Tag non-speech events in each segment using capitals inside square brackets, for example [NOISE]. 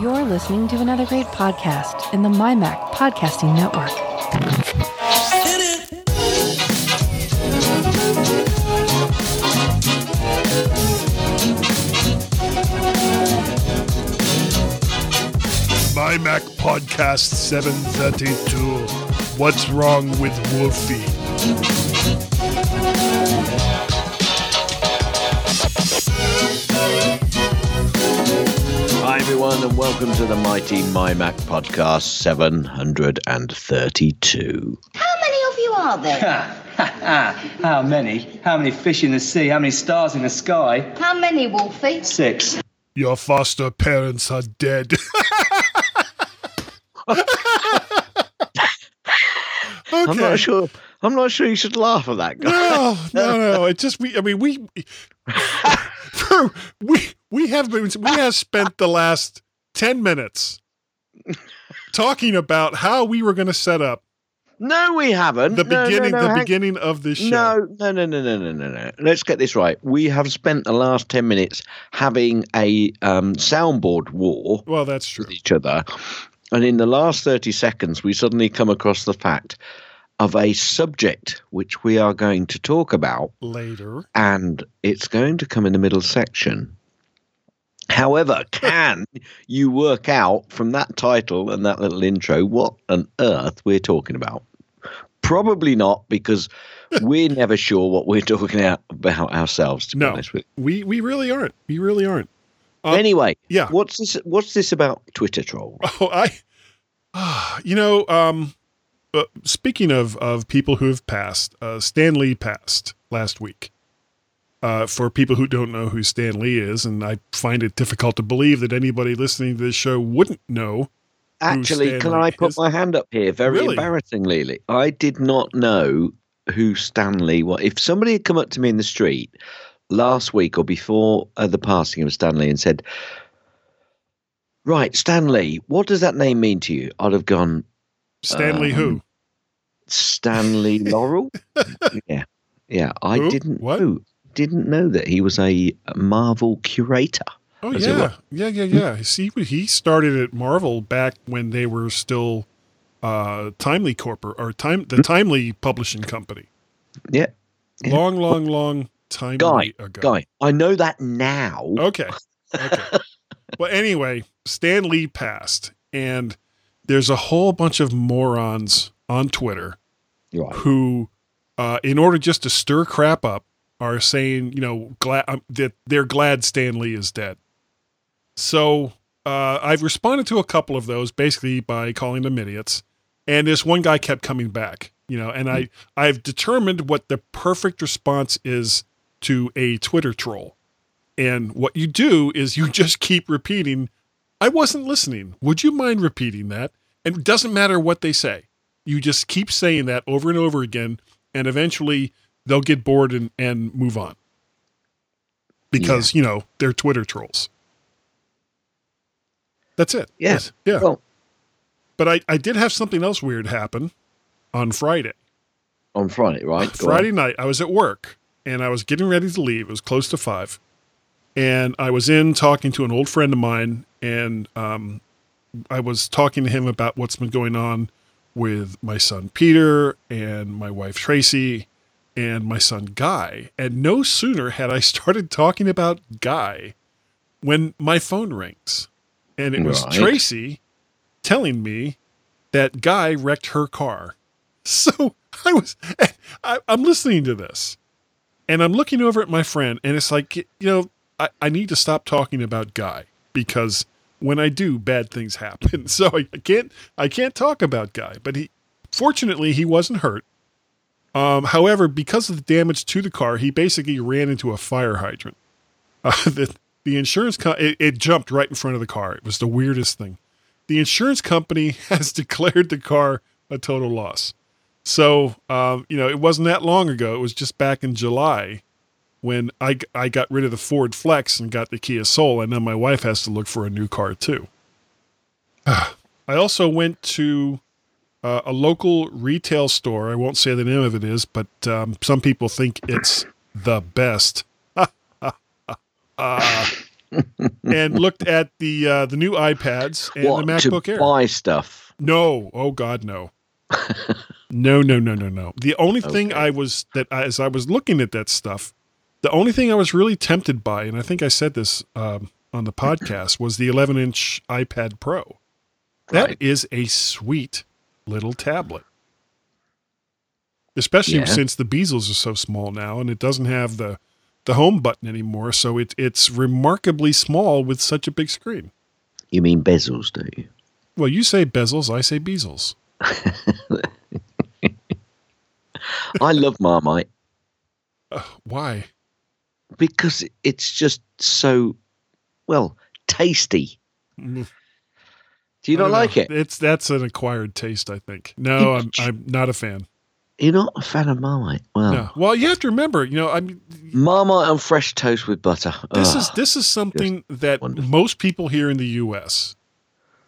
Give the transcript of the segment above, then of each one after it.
You're listening to another great podcast in the MyMac Podcasting Network. My Mac Podcast 732. What's wrong with Wolfie? Everyone, and welcome to the Mighty My Mac Podcast 732. How many of you are there? How many? How many fish in the sea? How many stars in the sky? How many, Wolfie? Six. Your foster parents are dead. okay. I'm not sure. I'm not sure you should laugh at that guy. No, no, no. It just we. I mean, we. [LAUGHS] we we have been we have spent the last ten minutes [LAUGHS] talking about how we were going to set up No, we haven't. the No, no, beginning no, the hang- beginning of this show. No, no, no, no, no, no, no, no. Let's get this right. We have spent the last 10 minutes having a um, soundboard war Well, that's true. with each other. And in the last 30 seconds, we suddenly come across the fact of a subject which we are going to talk about. Later, and it's going to come in the middle section. However, can you work out from that title and that little intro what on earth we're talking about? Probably not, because we're never sure what we're talking about ourselves. To be No. honest with you. we we really aren't. We really aren't. Uh, anyway, yeah. What's this? What's this about Twitter troll? [LAUGHS] Oh, I, ah, you know, um, uh, speaking of of people who have passed, uh, Stan Lee passed last week. Uh, for people who don't know who Stan Lee is, and I find it difficult to believe that anybody listening to this show wouldn't know. Actually, Stan can Lee I put is. my hand up here? Very Really? embarrassingly, Lee. I did not know who Stanley was. If somebody had come up to me in the street last week or before uh, the passing of Stanley and said, "Right, Stanley, what does that name mean to you?" I'd have gone, Stanley who? Um, "Stanley Laurel." [LAUGHS] yeah, yeah. I Who? didn't What? know. Didn't know that he was a Marvel curator. Oh yeah, yeah, yeah, yeah. See, he started at Marvel back when they were still uh, Timely Corpor or time Hmm? the Timely Publishing Company. Yeah, Yeah. Long, long, long time guy, ago. guy. I know that now. Okay. Okay. [LAUGHS] well, anyway, Stan Lee passed, and there's a whole bunch of morons on Twitter Right. who, uh, in order just to stir crap up, are saying, you know, glad um, that they're glad Stanley is dead. So uh, I've responded to a couple of those basically by calling them idiots, and this one guy kept coming back, you know, and I I've determined what the perfect response is to a Twitter troll. And what you do is you [LAUGHS] just keep repeating, I wasn't listening. Would you mind repeating that? And it doesn't matter what they say. You just keep saying that over and over again, and eventually they'll get bored and, and move on. Because, you know, they're Twitter trolls. That's it. Yes. Yeah. Well, but I, I did have something else weird happen on Friday. on Friday, right? Go on. Friday night, I was at work and I was getting ready to leave. It was close to five. And I was in talking to an old friend of mine, and um, I was talking to him about what's been going on with my son Peter and my wife Tracy and my son Guy. And no sooner had I started talking about Guy when my phone rings. And it was Right. Tracy telling me that Guy wrecked her car. [LAUGHS] So I was, I, I'm listening to this and I'm looking over at my friend and it's like, you know, I, I need to stop talking about Guy because when I do, bad things [LAUGHS] happen. So I, I can't, I can't talk about Guy, but he, fortunately, he wasn't hurt. Um, however, because of the damage to the car, he basically ran into a fire hydrant. [LAUGHS] Uh, the, the insurance, co- it, it jumped right in front of the car. It was the weirdest thing. The insurance company [LAUGHS] has declared the car a total loss. So, um, you know, it wasn't that long ago. It was just back in July when I, I got rid of the Ford Flex and got the Kia Soul, and now my wife has to look for a new car too. [SIGHS] I also went to uh, a local retail store. I won't say the name of it is, but um, some people think it's the best. uh, [LAUGHS] and looked at the uh, the new iPads and what the MacBook to Air. buy stuff? No, oh God, no. no, no, no, no, no. The only thing I was that I, as I was looking at that stuff, the only thing I was really tempted by, and I think I said this um, on the podcast, was the 11 inch iPad Pro. That is Right. a sweet little tablet. Especially Yeah. since the bezels are so small now, and it doesn't have the the home button anymore, so it, it's remarkably small with such a big screen. You mean bezels, do you? Well, you say bezels, I say bezels. [LAUGHS] I love Marmite Uh, why? because it's just so well tasty. Mm. Do you not don't like know. it? It's that's an acquired taste, I think. No, I'm I'm not a fan. You're not a fan of Marmite? Well, No. Well, you have to remember, you know, I mean, Marmite on fresh toast with butter. this Ugh. is this is something that wonderful. most people here in the U.S.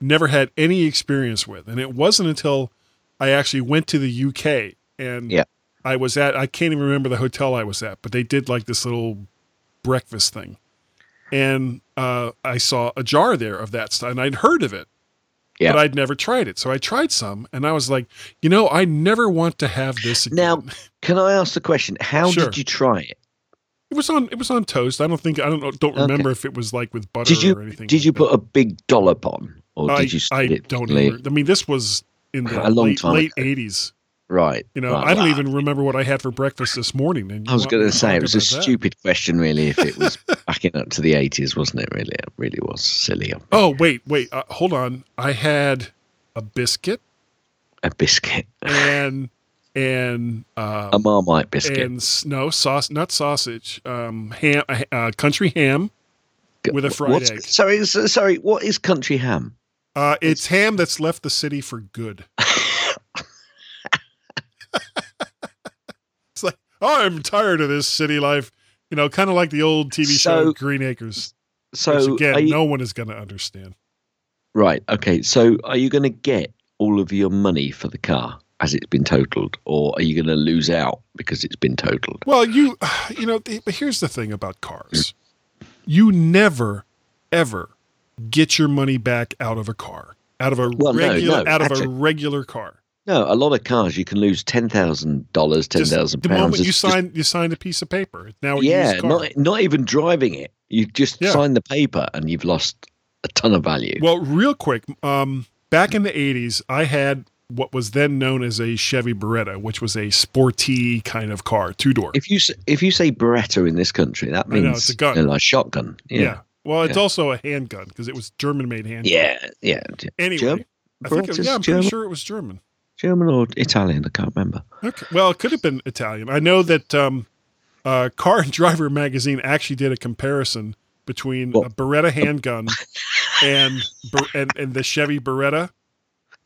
never had any experience with, and it wasn't until I actually went to the U.K. and Yeah. I was at I can't even remember the hotel I was at, but they did like this little breakfast thing, and uh, I saw a jar there of that stuff, and I'd heard of it. Yeah. But I'd never tried it. So I tried some and I was like, you know, I never want to have this again. Now, can I ask the question? How Sure. did you try it? it was on it was on toast. I don't think I don't don't Okay. remember if it was like with butter Did you or anything. did like you that. put a big dollop on, or I, did you? I it don't? I mean this was in the A long late time late 80s. Right. You know, I don't even remember what I had for breakfast this morning. And I was going to say it was a that? stupid question, really. If it was [LAUGHS] backing up to the eighties, wasn't it? Really, it really was silly. Oh wait, wait, uh, hold on. I had a biscuit A biscuit, and [LAUGHS] and uh, a Marmite biscuit. and no sauce, not sausage. Um, ham, uh, country ham. with a fried What's- egg. Sorry, sorry. What is country ham? Uh, it's ham that's left the city for good. [LAUGHS] it's like oh, Oh, I'm tired of this city life. You know, kind of like the old TV show Green Acres. So which again, you, no one is going to understand. right. Okay. So are you going to get all of your money for the car as it's been totaled, or are you going to lose out because it's been totaled? Well, you, [SIGHS] you know, the- but here's the thing about cars: you never, ever get your money back out of a car, out of a Well, regular, no, out of a regular car. No, a lot of cars you can lose ten thousand dollars, ten thousand the moment you just- sign, you signed a piece of paper. Now yeah, car. not not even driving it. You just Yeah. sign the paper and you've lost a ton of value. Well, real quick, um, back in the '80s, I had what was then known as a Chevy Beretta, which was a sporty kind of car, two door. if you if you say Beretta in this country, that I know, means it's a gun. you know, like shotgun. Yeah. Yeah, Well, it's Yeah. also a handgun because it was German made handgun. yeah, yeah. Anyway, German? I think it, yeah, I'm German? pretty sure it was German. German or Italian? I can't remember. Okay. Well, it could have been Italian. I know that um, uh, Car and Driver magazine actually did a comparison between Well- a Beretta handgun and, and and the Chevy Beretta,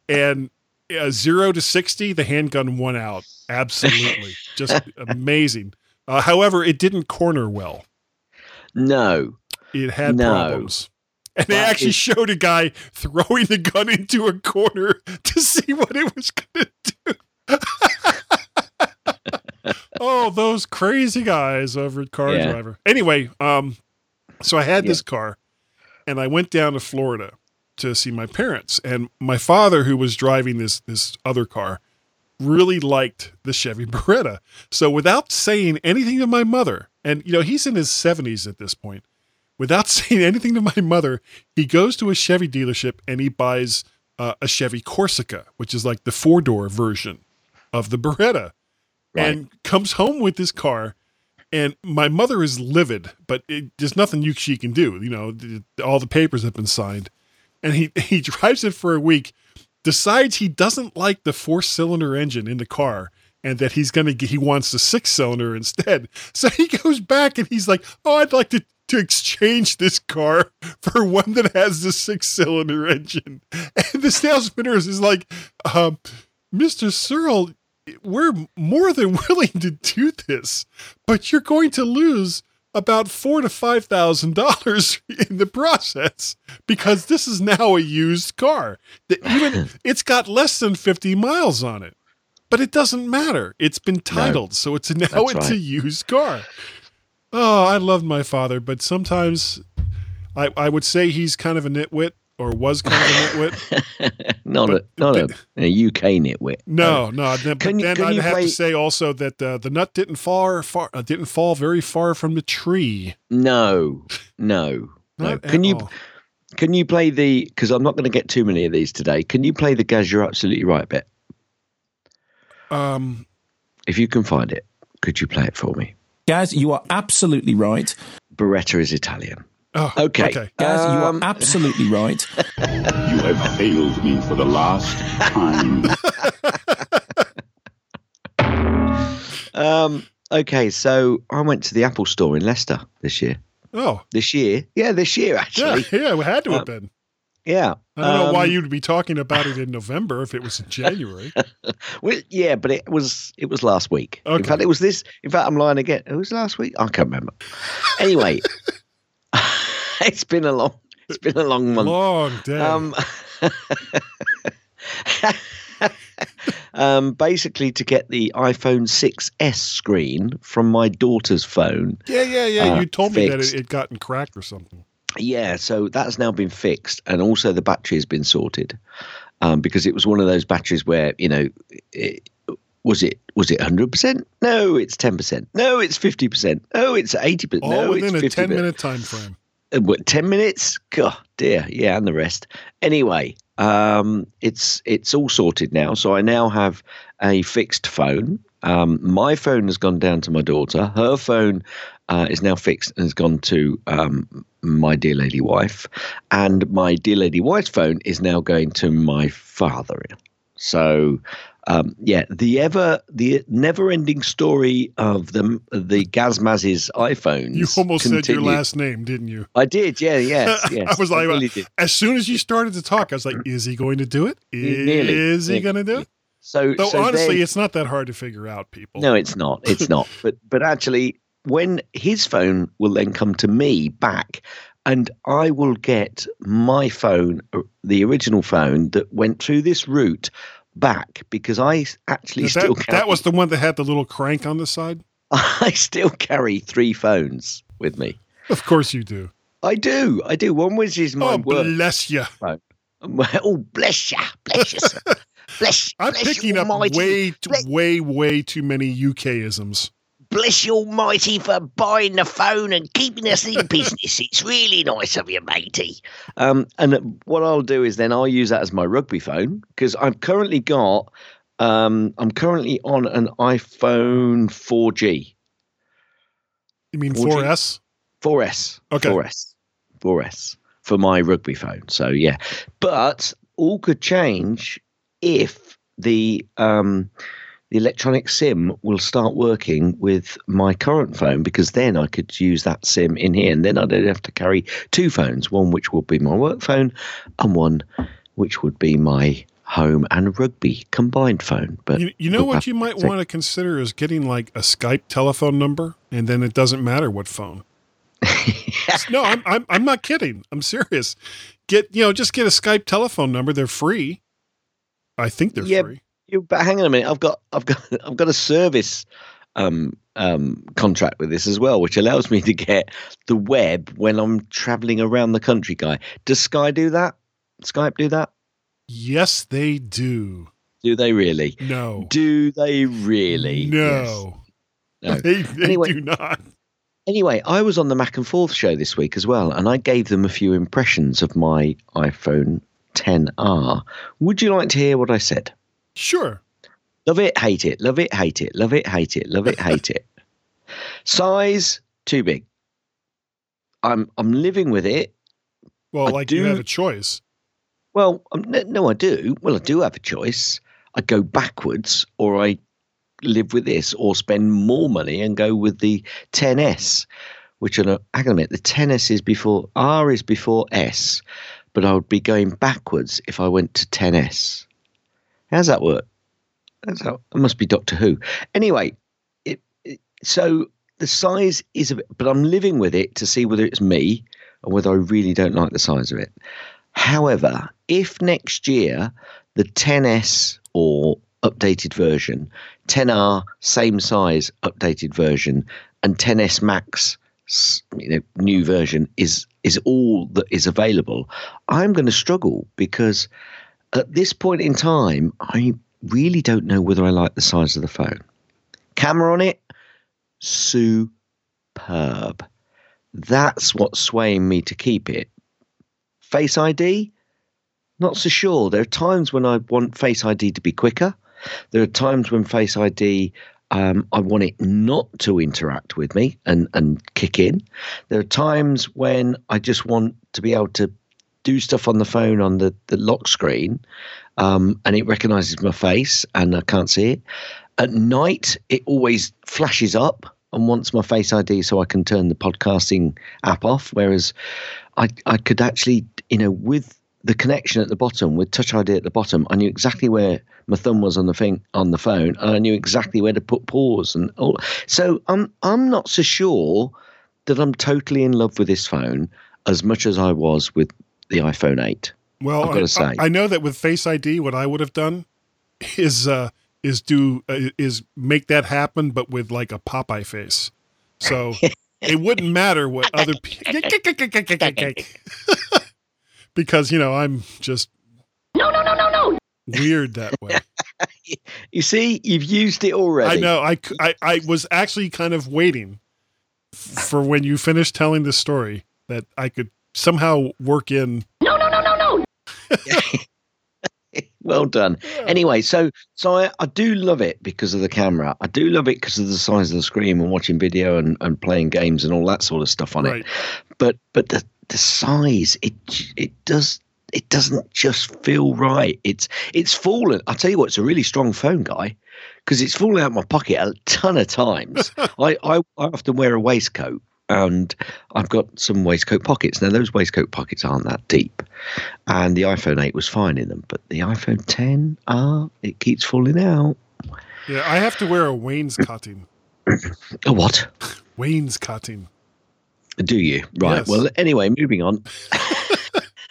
and uh, zero to sixty, the handgun won out. Absolutely, just [LAUGHS] amazing. Uh, however, it didn't corner well. No, It had No. problems. And they actually showed a guy throwing the gun into a corner [LAUGHS] to see what it was going to do. [LAUGHS] oh, those crazy guys over at Car Yeah. Driver. Anyway, um, so I had Yeah. this car and I went down to Florida to see my parents. And my father, who was driving this this other car, really liked the Chevy Beretta. So without saying anything to my mother, and you know, he's in his 70s at this point, without [LAUGHS] saying anything to my mother, he goes to a Chevy dealership and he buys uh, a Chevy Corsica, which is like the four door version of the Beretta, and comes home with this car. And my mother is livid, but it, there's nothing you she can do. You know, all the papers have been signed, and he [LAUGHS] he drives it for a week. Decides he doesn't like the four cylinder engine in the car, and that he's gonna get, he wants the six cylinder instead. [LAUGHS] So he goes back and he's like, "Oh, I'd like to to exchange this car for one that has the six cylinder engine." And the salesman is like, um, "Mr. Serle, we're more than willing to do this, but you're going to lose." About four to five thousand dollars in the process because this is now a used car. That even [CLEARS THROAT] it's got less than fifty miles on it, but it doesn't matter. It's been titled, so it's now it's a used car. Oh, I loved my father, but sometimes I, I would say he's kind of a nitwit or was kind of a nitwit. [LAUGHS] not But- a not a, but- a UK nitwit. No, no. Then, Can but then I'd have play- to say also that uh, the nut didn't fall far, uh, didn't fall very far from the tree. No, [LAUGHS] no, no. Can you all. can you play the? Because I'm not going to get too many of these today. Can you play the Gaz? You're absolutely right bit. Um, If you can find it, could you play it for me? Gaz, you are absolutely right. Beretta is Italian. oh, Okay. Okay. Gaz, you Um, are absolutely right. [LAUGHS] You have failed me for the last time. Um, okay, so I went to the Apple Store in Leicester this year. Oh, This year, yeah, this year actually. yeah. we had to have Uh, been. Yeah. I don't know why Um, you'd be talking about it in [LAUGHS] November if it was in January. [LAUGHS] Well, yeah, but it was it was last week. In fact, it was this. In fact, I'm lying again. It was last week. I can't remember. Anyway, [LAUGHS] it's been a long it's been a long month. Long day. Um, um, basically, to get the iPhone 6s screen from my daughter's phone. yeah, yeah, yeah. uh, you told me that fixed. it had gotten cracked or something. Yeah, so that's now been fixed, and also the battery has been sorted um, because it was one of those batteries where you know. It, was it was it hundred percent? No, it's ten percent. No, it's fifty percent. Oh, it's eighty percent. No, within it's a 50%. 10 minute time frame. Uh, What, 10 minutes? God, dear. Yeah, and the rest. Anyway, um, it's it's all sorted now. So I now have a fixed phone. Um, my phone has gone down to my daughter. Her phone uh, is now fixed and has gone to um, my dear lady wife. And my dear lady wife's phone is now going to my father. So, um, yeah, the ever the never-ending story of the the Gazmaz's iPhones. You almost said your last name, didn't you? I did, yeah, [LAUGHS] yes, yes. I was like, really as soon as you started to talk, I was like, is he going to do it? Is, Nearly. He going to do it? So, so honestly, it's not that hard to figure out, people. no, it's not. It's not. [LAUGHS] But but actually, when his phone will then come to me back, and I will get my phone, uh, the original phone that went through this route, back because I actually Now, still that, carry, that was the one that had the little crank on the side. [LAUGHS] I still carry three phones with me. Of course you do. I do. I do. One was his my oh, work. bless you. [LAUGHS] Oh, bless you, bless you. Bless. I'm bless picking you up almighty. way, t- Bless- way, way too many UKisms. bless you almighty for buying the phone and keeping us in business. It's really nice of you, matey. Um, and what I'll do is then I'll use that as my rugby phone because I've currently got, um, I'm currently on an iPhone 4G, You mean 4G? 4S? 4S, Okay. 4S, 4S for my rugby phone. So yeah, but all could change if the um, the electronic SIM will start working with my current phone because then I could use that SIM in here, and then I don't have to carry two phones, one which will be my work phone, and one which would be my home and rugby combined phone. But You, you know what you might want to consider is getting like a Skype telephone number, and then it doesn't matter what phone. [LAUGHS] no, I'm, I'm I'm not kidding. I'm serious. Get you know, just get a Skype telephone number. They're free. I think they're Yeah, free. You, but hang on a minute. I've got I've got [LAUGHS] I've got a service um, um, contract with this as well, which allows me to get the web when I'm traveling around the country. Guy, does Sky do that? Skype do that? Yes, they do. Do they really? No. Do they really? No. No. They, they Anyway. do not. Anyway, I was on the Mac and Forth show this week as well, and I gave them a few impressions of my iPhone 10R. Would you like to hear what I said? Sure. Love it, hate it, love it, hate it, love it, hate it, love it, hate it. [LAUGHS] Size too big. I'm I'm living with it. Well, I like you do- have a choice. Well, um, no, no, I do. Well, I do have a choice. I go backwards, or I live with this, or spend more money and go with the 10s, which are hang on a minute. The 10s is before R is before S, but I would be going backwards if I went to 10s. How's that work? That's how, it must be Doctor Who. Anyway, it, it, so the size is a bit, but I'm living with it to see whether it's me or whether I really don't like the size of it. However, if next year the 10s or updated version, 10R same size updated version, and 10s Max you know new version is is all that is available, I'm going to struggle because at this point in time, I really don't know whether I like the size of the phone. Camera on it, superb. That's what's swaying me to keep it. Face ID, not so sure. There are times when I want Face ID to be quicker. There are times when Face ID, um, I want it not to interact with me and, and kick in. There are times when I just want to be able to do stuff on the phone on the, the lock screen um, and it recognizes my face and I can't see it. At night, it always flashes up and wants my Face ID so I can turn the podcasting app off. Whereas I, I could actually, you know, with the connection at the bottom, with Touch ID at the bottom, I knew exactly where my thumb was on the thing on the phone, and I knew exactly where to put pause and all. So I'm I'm not so sure that I'm totally in love with this phone as much as I was with the iPhone 8. Well, I've gotta I- say. I, know that with Face ID, what I would have done is uh, is do uh, is make that happen, but with like a Popeye face. So [LAUGHS] it wouldn't matter what other people [LAUGHS] [LAUGHS] because you know I'm just no no no no no weird that way. [LAUGHS] You see, you've used it already. I know. I, I, I was actually kind of waiting for when you finished telling the story that I could somehow work in. No, no, no, no, no. [LAUGHS] well done. Anyway, so so I, I do love it because of the camera. I do love it because of the size of the screen and watching video and, and playing games and all that sort of stuff on Right. it. But but the the size it it does it doesn't just feel right. It's it's fallen. I'll tell you what, it's a really strong phone, guy, because it's fallen out of my pocket a ton of times. [LAUGHS] I, I I often wear a waistcoat. And I've got some waistcoat pockets. Now, those waistcoat pockets aren't that deep and the iPhone 8 was fine in them, but the iPhone 10, ah, it keeps falling out. Yeah, I have to wear a wainscoting. A what? [LAUGHS] Wainscoting. Do you? Right. Yes. Well, anyway, moving on. [LAUGHS]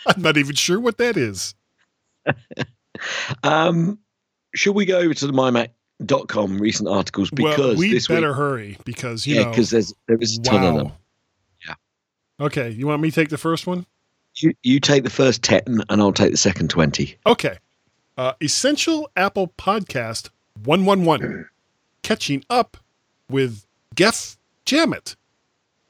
I'm not even sure what that is. Um, should we go over to the mymac.com recent articles because well, we this better week, hurry because you yeah, know. because there's there is a ton of them. Yeah. Okay, you want me to take the first one? You you take the first ten, and I'll take the second twenty. Okay. Uh, Essential Apple Podcast 111. [CLEARS THROAT] Catching up with Jeff Gamet.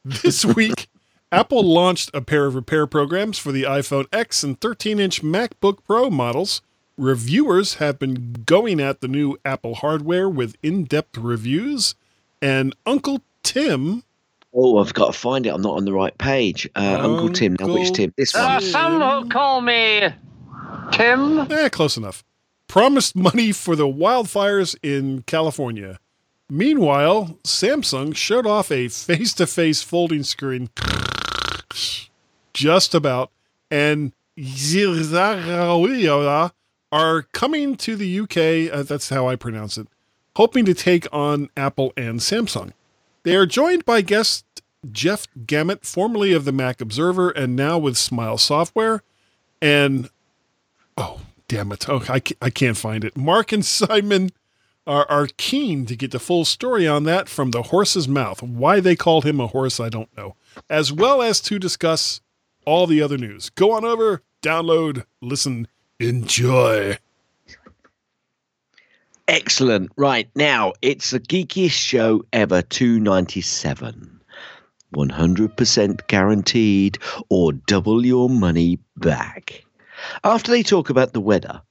This week, Apple launched a pair of repair programs for the iPhone X and 13 inch MacBook Pro models. Reviewers have been going at the new Apple hardware with in depth reviews. And Uncle Tim Oh, I've got to find it. I'm not on the right page. Uh, Uncle Tim. Now, which Tim? This Uh, one. some call me Tim. Eh, close enough. Promised money for the wildfires in California. Meanwhile, Samsung showed off a face to face folding screen. Just about. And are coming to the UK. Uh, that's how I pronounce it. Hoping to take on Apple and Samsung. They are joined by guest Jeff Gamet, formerly of the Mac Observer and now with Smile Software. And oh, damn it. Oh, I, I can't find it. Mark and Simon are, are keen to get the full story on that from the horse's mouth. Why they called him a horse, I don't know. As well as to discuss all the other news. Go on over, download, listen, enjoy. Excellent. Right now, it's the geekiest show ever 297. 100% guaranteed or double your money back. After they talk about the weather,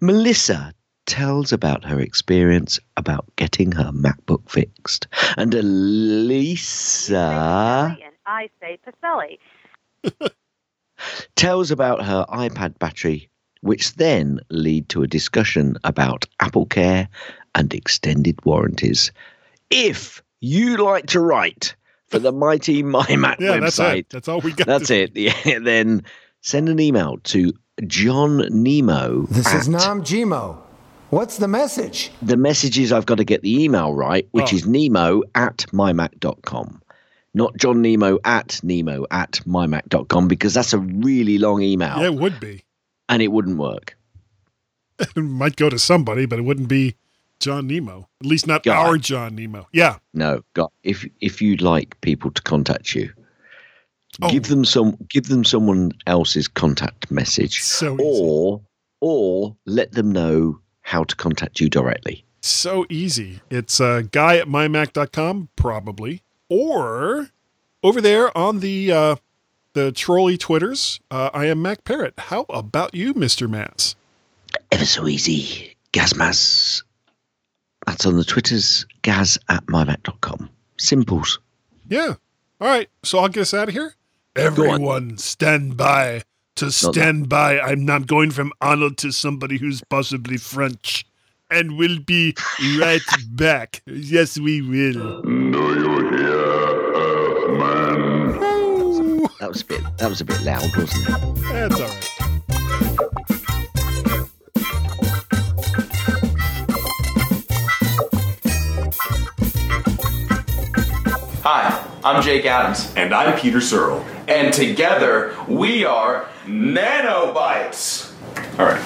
Melissa tells about her experience about getting her MacBook fixed. And Elisa and I say Pacelli. [LAUGHS] tells about her iPad battery, which then lead to a discussion about Apple Care and extended warranties. If you like to write for the mighty [LAUGHS] MyMac Yeah, that's website, it. That's all we got. that's to- it. Yeah, [LAUGHS] then send an email to John Nemo. This is at- Nam Gmo. What's the message? the message is I've got to get the email right, which Oh. is nemo at mymac.com. Not John Nemo at nemo at mymac.com because that's a really long email Yeah, it would be. and it wouldn't work. [LAUGHS] It might go to somebody, but it wouldn't be John Nemo. At least not Guy. our John Nemo. Yeah. No, God, if if you'd like people to contact you, Oh. give them some give them someone else's contact message, So easy. or or let them know how to contact you directly. So easy. It's uh, guy at mymac.com, probably. Or over there on the uh, the trolley Twitters, uh, I am Mac Parrot. How about you, Mr. Mats? Ever so easy, Gazmaz. That's on the Twitters, gaz at mymac.com. Simples. Yeah. All right. So I'll get us out of here. Everyone, stand by to stand by. I'm not going from Arnold to somebody who's possibly French. And we'll be right [LAUGHS] back. Yes, we will. Do you hear, Earthman? Ooh, That was a bit that was a bit loud, wasn't it? that's all right. Hi, I'm Jake Adams, And I'm Peter Serle. and together we are Nanobites. All right.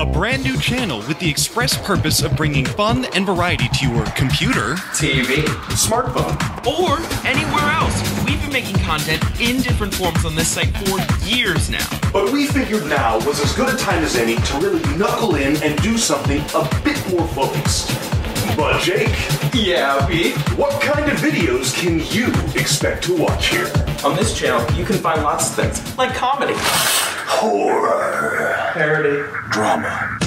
A brand new channel with the express purpose of bringing fun and variety to your computer TV. Smartphone. or anywhere else. We've been making content in different forms on this site for years now. But we figured now was as good a time as any to really knuckle in and do something a bit more focused. But Jake, Yeah, Pete. what kind of videos can you expect to watch here? On this channel, you can find lots of things, like comedy, Horror, parody, drama.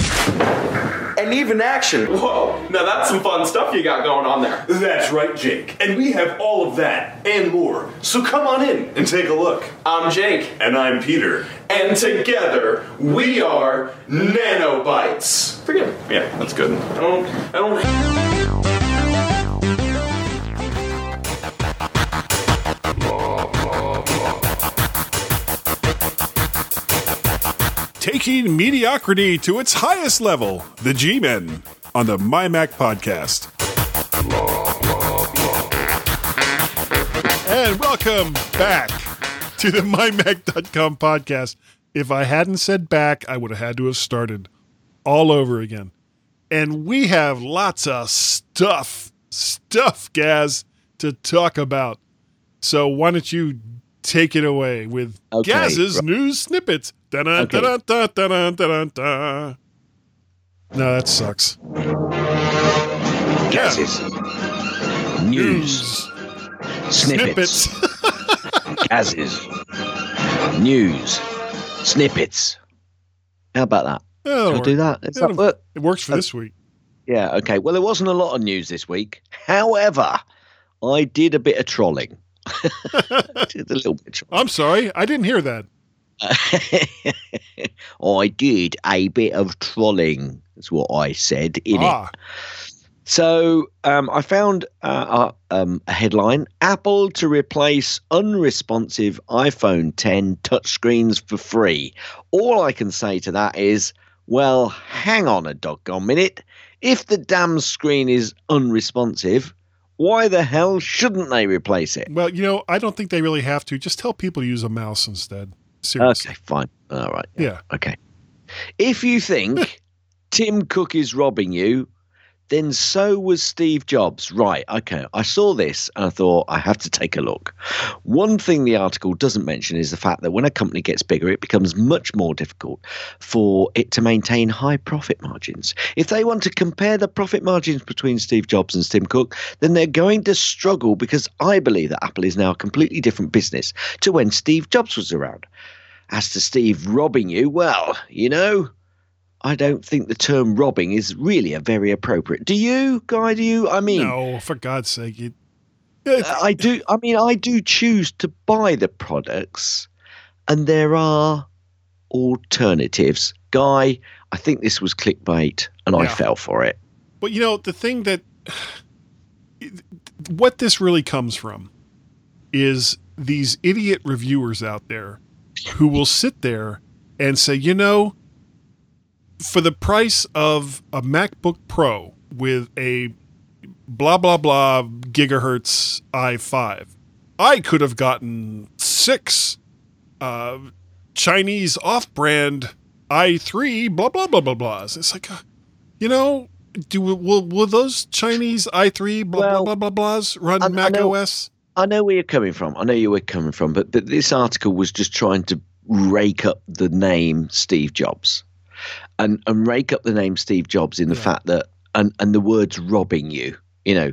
And even action. Whoa, now that's some fun stuff you got going on there. That's right, Jake. And we have all of that and more. So come on in and take a look. I'm Jake, And I'm Peter. and together we are Nanobites. Forget it. Yeah, that's good. I don't. I don't. Taking mediocrity to its highest level, the G Men on the My Mac podcast. And welcome back to the MyMac.com podcast. If I hadn't said back, I would have had to have started all over again. And we have lots of stuff, stuff, Gaz, to talk about. So why don't you take it away with Okay, Gaz's news snippets? Da-da, Okay. da-da, da-da, da-da, da. No, that sucks. Gases. News. Snippets. Gases. [LAUGHS] News. Snippets. How about that? That'll I do work. that? Does that work? It works for uh, this week. Yeah, okay. Well, there wasn't a lot of news this week. However, I did a bit of trolling. [LAUGHS] did a little bit of trolling. I'm sorry, I didn't hear that. [LAUGHS] I did a bit of trolling. That's what I said in it. ah, So um, I found uh, uh, um, a headline: Apple to replace unresponsive iPhone 10 touchscreens for free. All I can say to that is, well, hang on a doggone minute. If the damn screen is unresponsive, why the hell shouldn't they replace it? well, you know, I don't think they really have to. Just tell people to use a mouse instead. Seriously. Okay, fine. All right. Yeah. Okay. If you think [LAUGHS] Tim Cook is robbing you, then so was Steve Jobs. Right. Okay. I saw this and I thought I have to take a look. One thing the article doesn't mention is the fact that when a company gets bigger, it becomes much more difficult for it to maintain high profit margins. If they want to compare the profit margins between Steve Jobs and Tim Cook, then they're going to struggle because I believe that Apple is now a completely different business to when Steve Jobs was around. As to Steve robbing you, well, you know, I don't think the term robbing is really a very appropriate. Do you, Guy? Do you? I mean, No, for God's sake. You, uh, I do. I mean, I do choose to buy the products, and there are alternatives. Guy, I think this was clickbait, and I fell for it. But you know, the thing that [SIGHS] what this really comes from is these idiot reviewers out there who will sit there and say, you know, for the price of a MacBook Pro with a blah blah blah gigahertz i5, I could have gotten six uh, Chinese off-brand i three blah blah blah blah blahs. It's like, uh, you know, do will will those Chinese i three blah blah blah blah blahs run I- I Mac know- OS? I know where you're coming from. I know you were coming from, but but this article was just trying to rake up the name Steve Jobs, and and rake up the name Steve Jobs in the fact that and and the words robbing you. You know,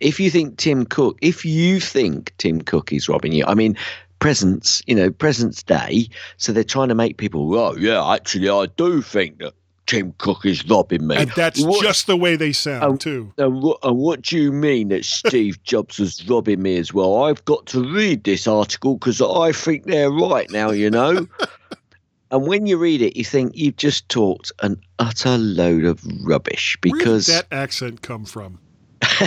if you think Tim Cook, if you think Tim Cook is robbing you, I mean. Presents, you know, Presents Day. So they're trying to make people, oh, yeah, actually, I do think that Tim Cook is robbing me. And that's What- just the way they sound Oh, too. and what, and what do you mean that [LAUGHS] Steve Jobs was robbing me as well? I've got to read this article because I think they're right now, you know? And when you read it, you think you've just talked an utter load of rubbish Where did because, that accent come from? [LAUGHS]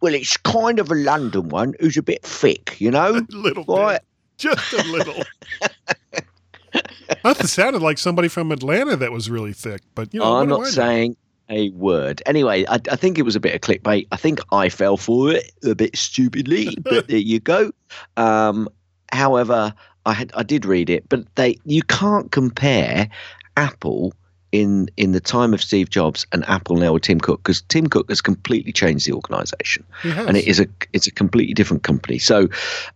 well, it's kind of a London one who's a bit thick, you know? [LAUGHS] A little Right. bit, just a little. [LAUGHS] that sounded like somebody from Atlanta that was really thick, but you know, I'm not saying a word. Anyway, I, I think it was a bit of clickbait. I think I fell for it a bit stupidly, but there you go. Um, however, I had I did read it, but they you can't compare Apple in in the time of Steve Jobs and Apple now with Tim Cook because Tim Cook has completely changed the organization, and it is a it's a completely different company. So,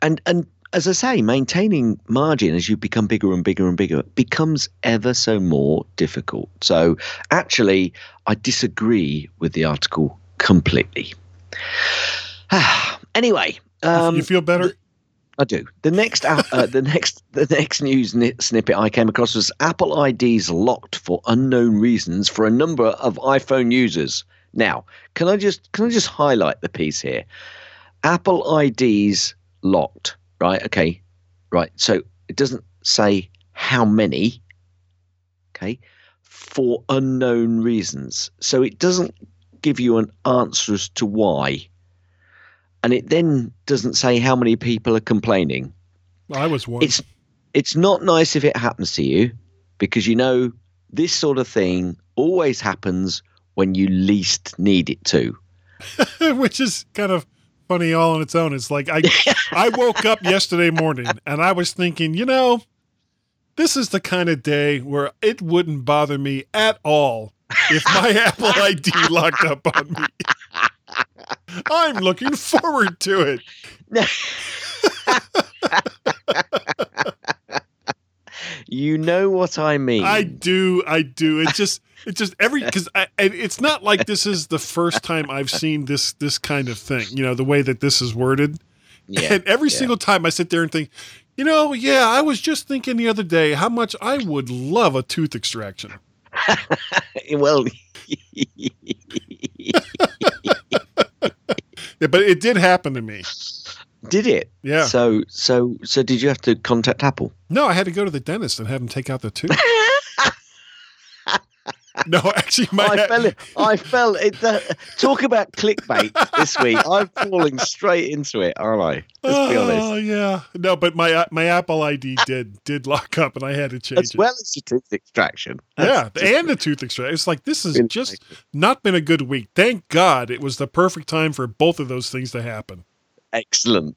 and and as I say, maintaining margin as you become bigger and bigger and bigger becomes ever so more difficult. So, actually, I disagree with the article completely. [SIGHS] anyway, um, you feel better? I do. The next, uh, the next, the next news ni- snippet I came across was Apple IDs locked for unknown reasons for a number of iPhone users. Now, can I just can I just highlight the piece here? Apple IDs locked, right? Okay, right. So it doesn't say how many. Okay, for unknown reasons. So it doesn't give you an answer as to why and it then doesn't say how many people are complaining. I was one. It's it's not nice if it happens to you because you know this sort of thing always happens when you least need it to. [LAUGHS] which is kind of funny all on its own. It's like I [LAUGHS] I woke up yesterday morning and I was thinking, you know, this is the kind of day where it wouldn't bother me at all if my [LAUGHS] Apple ID locked up on me. I'm looking forward to it. You know what I mean. I do, I do. It just, it just every because it's not like this is the first time I've seen this this kind of thing. You know, the way that this is worded. Yeah, and every yeah. single time I sit there and think, you know, yeah, I was just thinking the other day how much I would love a tooth extraction. [LAUGHS] well, [LAUGHS] [LAUGHS] Yeah, but it did happen to me. did it? Yeah. So so so did you have to contact Apple? No, I had to go to the dentist and have him take out the tooth. [LAUGHS] [LAUGHS] no, actually, my I fell. I fell. It, uh, talk about clickbait this week. [LAUGHS] I'm falling straight into it, aren't I? Let's be honest. Oh yeah, no, but my uh, my Apple ID [LAUGHS] did did lock up, and I had to change As it. well as the tooth extraction. yeah, That's and the tooth extraction. It's like this has just not been a good week. Thank God it was the perfect time for both of those things to happen. Excellent.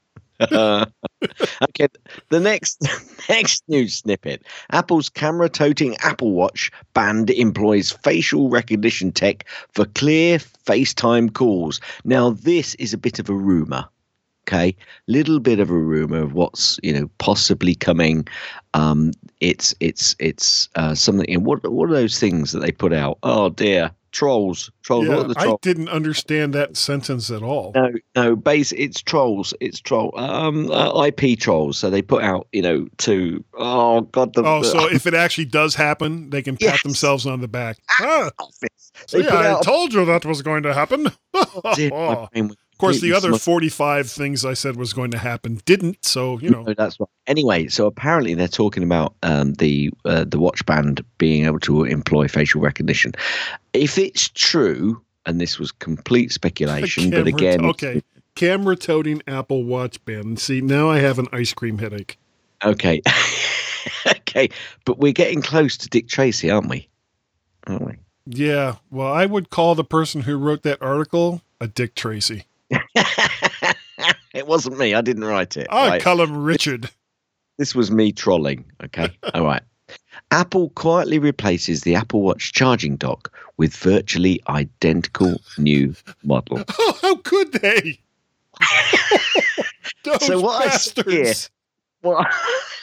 Okay, the next [LAUGHS] next news snippet: Apple's camera-toting Apple Watch band employs facial recognition tech for clear FaceTime calls. Now, this is a bit of a rumor. Okay, little bit of a rumor of what's you know possibly coming. Um, it's it's it's uh, something. What what are those things that they put out? Oh dear, trolls, trolls. Yeah, what the I didn't understand that sentence at all. No, no, base. It's trolls. It's troll. Um, uh, IP trolls. So they put out, you know, to oh god, the Oh, the so if it actually does happen, they can pat themselves on the back. Ah, see, They put I told you that was going to happen. [LAUGHS] Dear, my brain was course, the other 45 things I said was going to happen didn't. So, you know, No, that's right. Anyway, so apparently they're talking about um, the uh, the watch band being able to employ facial recognition. If it's true, and this was complete speculation, but again, okay. Camera toting Apple Watch band. See, now I have an ice cream headache. okay, [LAUGHS] okay, but we're getting close to Dick Tracy, aren't we? Aren't we? Yeah. Well, I would call the person who wrote that article a Dick Tracy. [LAUGHS] It wasn't me. I didn't write it. I right? call him Richard. This was me trolling. Okay. [LAUGHS] All right. Apple quietly replaces the Apple Watch charging dock with virtually identical new model. [LAUGHS] Oh, how could they? So what I bastards. here- What I,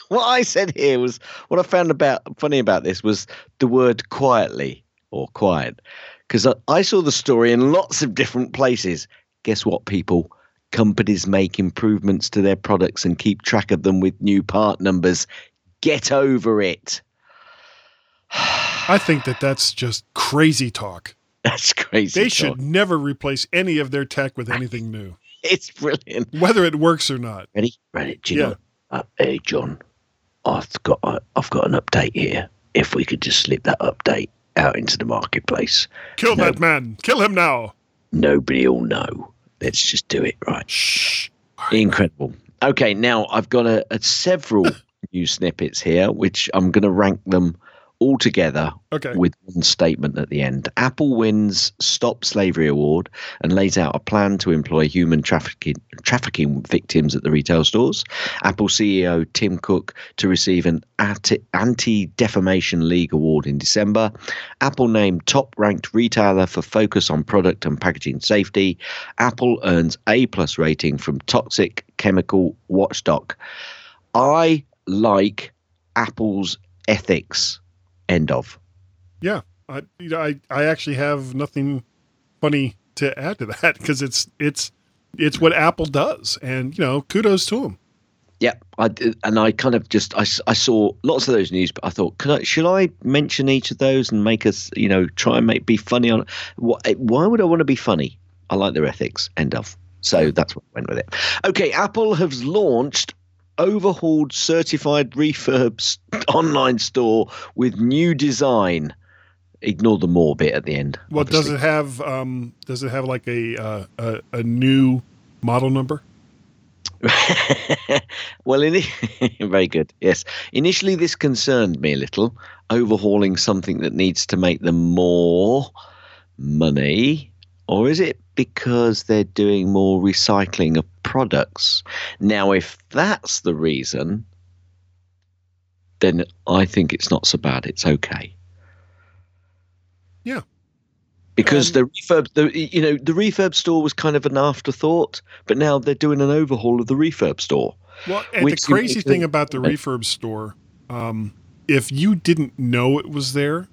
what I said here was what I found about funny about this was the word quietly or quiet because I, I saw the story in lots of different places. Guess what, people? Companies make improvements to their products and keep track of them with new part numbers. Get over it. [SIGHS] I think that that's just crazy talk. That's crazy. They talk. should never replace any of their tech with anything new, [LAUGHS] It's brilliant. whether it works or not. Ready? Ready? Do you Yeah. know? Uh, hey, John, I've got uh, I've got an update here. If we could just slip that update out into the marketplace, Kill No. that man. Kill him now. nobody will know. Let's just do it right. Shh. Incredible. Okay, now I've got a, a several [LAUGHS] new snippets here, which I'm going to rank them all together Okay. with one statement at the end. Apple wins Stop Slavery Award and lays out a plan to employ human trafficking trafficking victims at the retail stores. Apple CEO Tim Cook to receive an Anti Defamation League Award in December. Apple named top ranked retailer for focus on product and packaging safety. Apple earns A plus rating from Toxic Chemical Watchdog. I like Apple's ethics. End of. Yeah. I, you know, I, I actually have nothing funny to add to that because it's it's it's what Apple does, and you know, kudos to them. Yeah, I did, and I kind of just I, I saw lots of those news, but I thought, could I, should I mention each of those and make us, you know, try and make be funny on? What, eh, why would I want to be funny? I like their ethics. End of. So that's what went with it. Okay, Apple has launched overhauled certified refurbs [LAUGHS] online store with new design. Ignore the more bit at the end. Well, does it have um does it have like a uh, a, a new model number? [LAUGHS] well, in [LAUGHS] very good. Yes. Initially, this concerned me a little, overhauling something that needs to make them more money, or is it because they're doing more recycling of products? Now, if that's the reason, then I think it's not so bad. It's okay. Yeah. Because the refurb, the you know, the refurb store was kind of an afterthought, but now they're doing an overhaul of the refurb store. Well, and Which the crazy thing about the refurb store, um, if you didn't know it was there,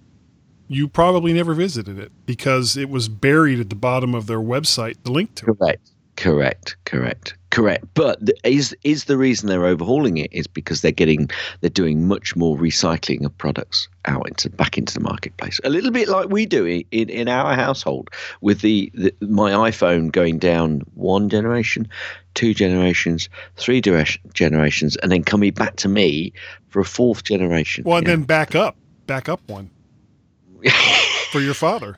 you probably never visited it because it was buried at the bottom of their website. The link to it. Correct. Correct. Correct. Correct. But the, is is the reason they're overhauling it is because they're getting they're doing much more recycling of products out into back into the marketplace. A little bit like we do in, in, our household with the, the my iPhone going down one generation, two generations, three generations, and then coming back to me for a fourth generation. Well, and then back up, back up one [LAUGHS] for your father.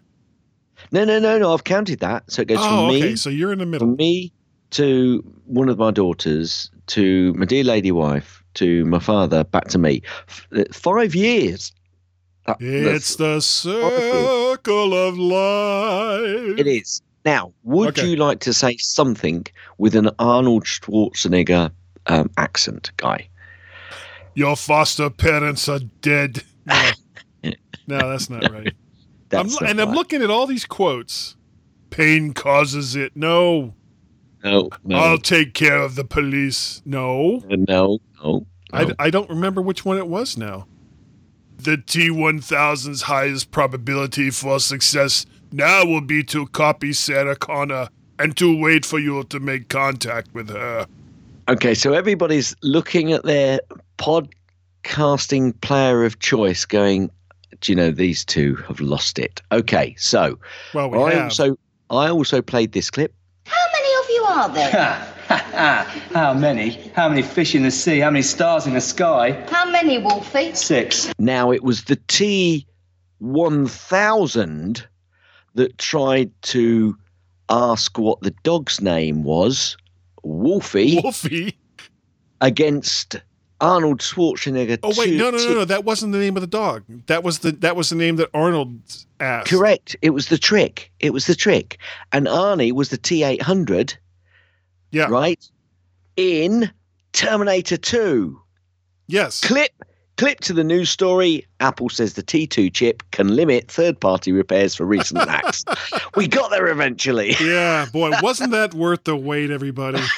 No, no, no, no. I've counted that. So it goes Oh, from me. okay. So you're in the middle. From me to one of my daughters, to my dear lady wife, to my father, back to me. F- uh, five years. That- It's the circle of life. it is. Now, would Okay. you like to say something with an Arnold Schwarzenegger um, accent, guy? Your foster parents are dead. No, no that's not right. [LAUGHS] I'm, and I'm looking at all these quotes. Pain causes it. No. No, no, I'll take care of the police. No. Uh, no, no. I, I don't remember which one it was now. The T1000's highest probability for success now will be to copy Sarah Connor and to wait for you to make contact with her. Okay, so everybody's looking at their podcasting player of choice, going, "Do you know these two have lost it?" Okay, so Well, we I have. also I also played this clip. How many of you are there? [LAUGHS] How many? How many fish in the sea? How many stars in the sky? How many, Wolfie? Six. Now it was the T one thousand that tried to ask what the dog's name was, Wolfie, Wolfie. against Arnold Schwarzenegger. Oh wait, no, no, no, no. That wasn't the name of the dog. That was the that was the name that Arnold asked. Correct. It was the trick. It was the trick. And Arnie was the T eight hundred. Yeah. Right. In Terminator Two. Yes. Clip Clip to the news story Apple says the T2 chip can limit third party repairs for recent [LAUGHS] Macs. we got there eventually. Yeah, boy, [LAUGHS] wasn't that worth the wait, everybody? [LAUGHS]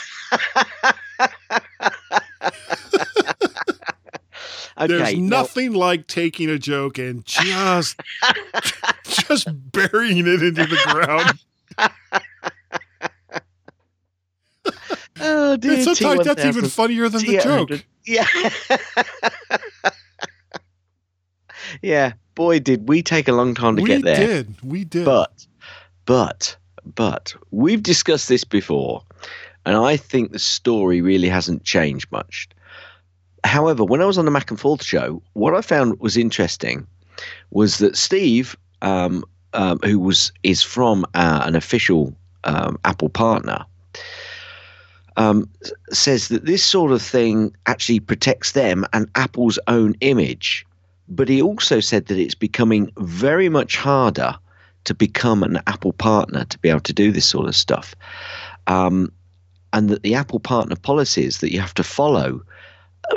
Okay, There's now- nothing like taking a joke and just [LAUGHS] just burying it into the ground. [LAUGHS] [LAUGHS] Oh, dear. And sometimes that's even T1000. funnier than the joke. Yeah. yeah. Boy, did we take a long time to We get there. We did. We did. But, but, but, we've discussed this before, and I think the story really hasn't changed much. However, when I was on the Mac and Forth show, what I found was interesting was that Steve, um, um, who was is from uh, an official um, Apple partner, um, says that this sort of thing actually protects them and Apple's own image. But he also said that it's becoming very much harder to become an Apple partner to be able to do this sort of stuff. Um, and that the Apple partner policies that you have to follow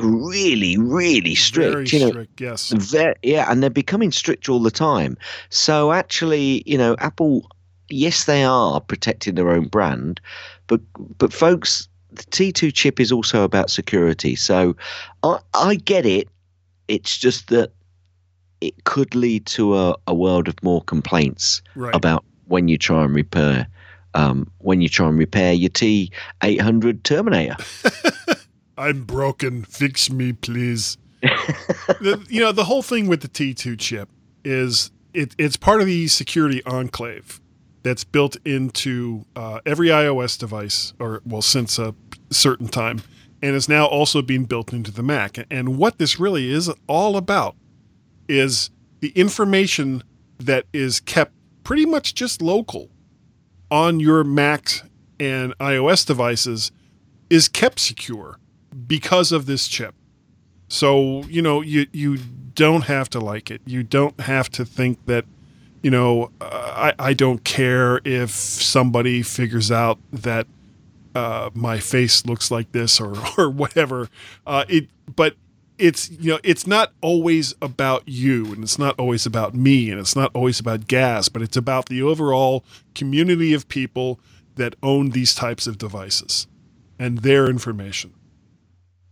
really, really strict. Very you know, strict, yes. Ve- yeah, and they're becoming strict all the time. So actually, you know, Apple, yes, they are protecting their own brand, but but folks, the T2 chip is also about security. So I, I get it. It's just that it could lead to a, a world of more complaints Right. about when you try and repair. Um, when you try and repair your T800 Terminator, [LAUGHS] I'm broken. Fix me, please. [LAUGHS] the, you know, the whole thing with the T2 chip is it, it's part of the security enclave that's built into uh, every iOS device, or well, since a certain time, and is now also being built into the Mac. And what this really is all about is the information that is kept pretty much just local on your Mac and iOS devices is kept secure because of this chip. So, you know, you you don't have to like it. You don't have to think that, you know, uh, I I don't care if somebody figures out that uh, my face looks like this or [LAUGHS] or whatever. Uh, it but it's you know it's not always about you and it's not always about me and it's not always about gas but it's about the overall community of people that own these types of devices and their information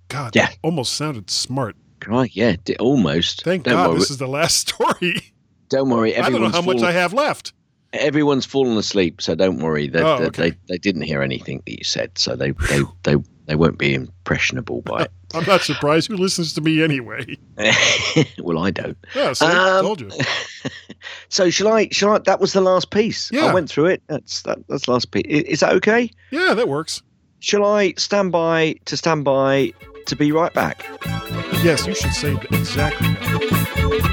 god Yeah. that almost sounded smart right? Yeah, almost. thank Don't god worry, this is the last [LAUGHS] story don't worry. i don't know how much i have left Everyone's fallen asleep, so don't worry. They, Oh, they- okay. they, they didn't hear anything that you said, so they, they, they, they won't be impressionable by it. [LAUGHS] i'm not surprised who listens to me anyway [LAUGHS] well, I don't. yeah so Um, told you So shall I? Shall I? That was the last piece. Yeah. I went through it. That's that, that's the last piece. Is that okay? yeah that works Shall I stand by to stand by to be right back? yes you should say exactly that.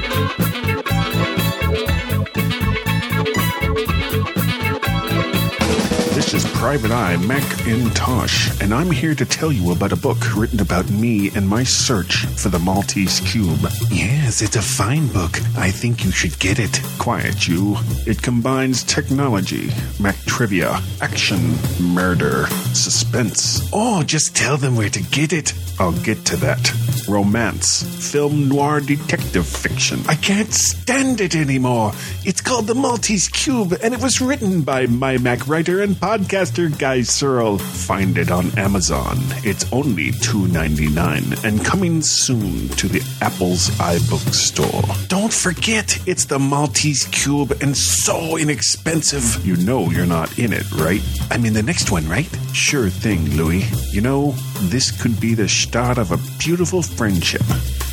This is Private Eye Macintosh, and I'm here to tell you about a book written about me and my search for the Maltese Cube. Yes, it's a fine book. I think you should get it. Quiet, you. It combines technology, Mac trivia, action, murder, suspense. Oh, just tell them where to get it. I'll get to that. Romance, film noir detective fiction. I can't stand it anymore. It's called The Maltese Cube, and it was written by my Mac writer and podcaster Guy Serle. Find it on Amazon. It's only $2.99 and coming soon to the Apple's iBook store. Don't forget, it's the Maltese Cube and so inexpensive. You know you're not in it, right? I mean, the next one, right? Sure thing, Louis. You know, this could be the start of a beautiful friendship.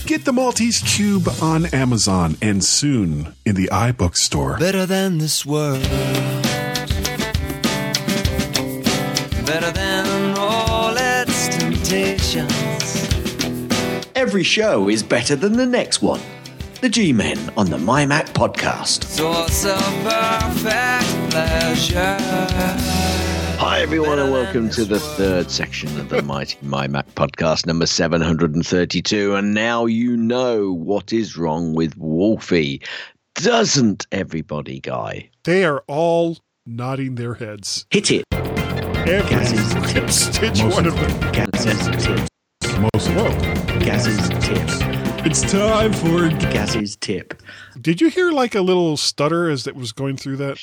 Get the Maltese Cube on Amazon and soon in the iBook store. Better than this world. Better than all its temptations. Every show is better than the next one. The G Men on the My Mac podcast. Source of perfect pleasure. Hi, everyone, and welcome to the third section of the Mighty My Mac podcast, number 732. And now you know what is wrong with Wolfie. Doesn't everybody, Guy? they are all nodding their heads Hit it. Every stitch [LAUGHS] one of them Gaz's tips. Most Whoa. Gaz's tips. It's time for Gaz's tip. Did you hear like a little stutter as it was going through that?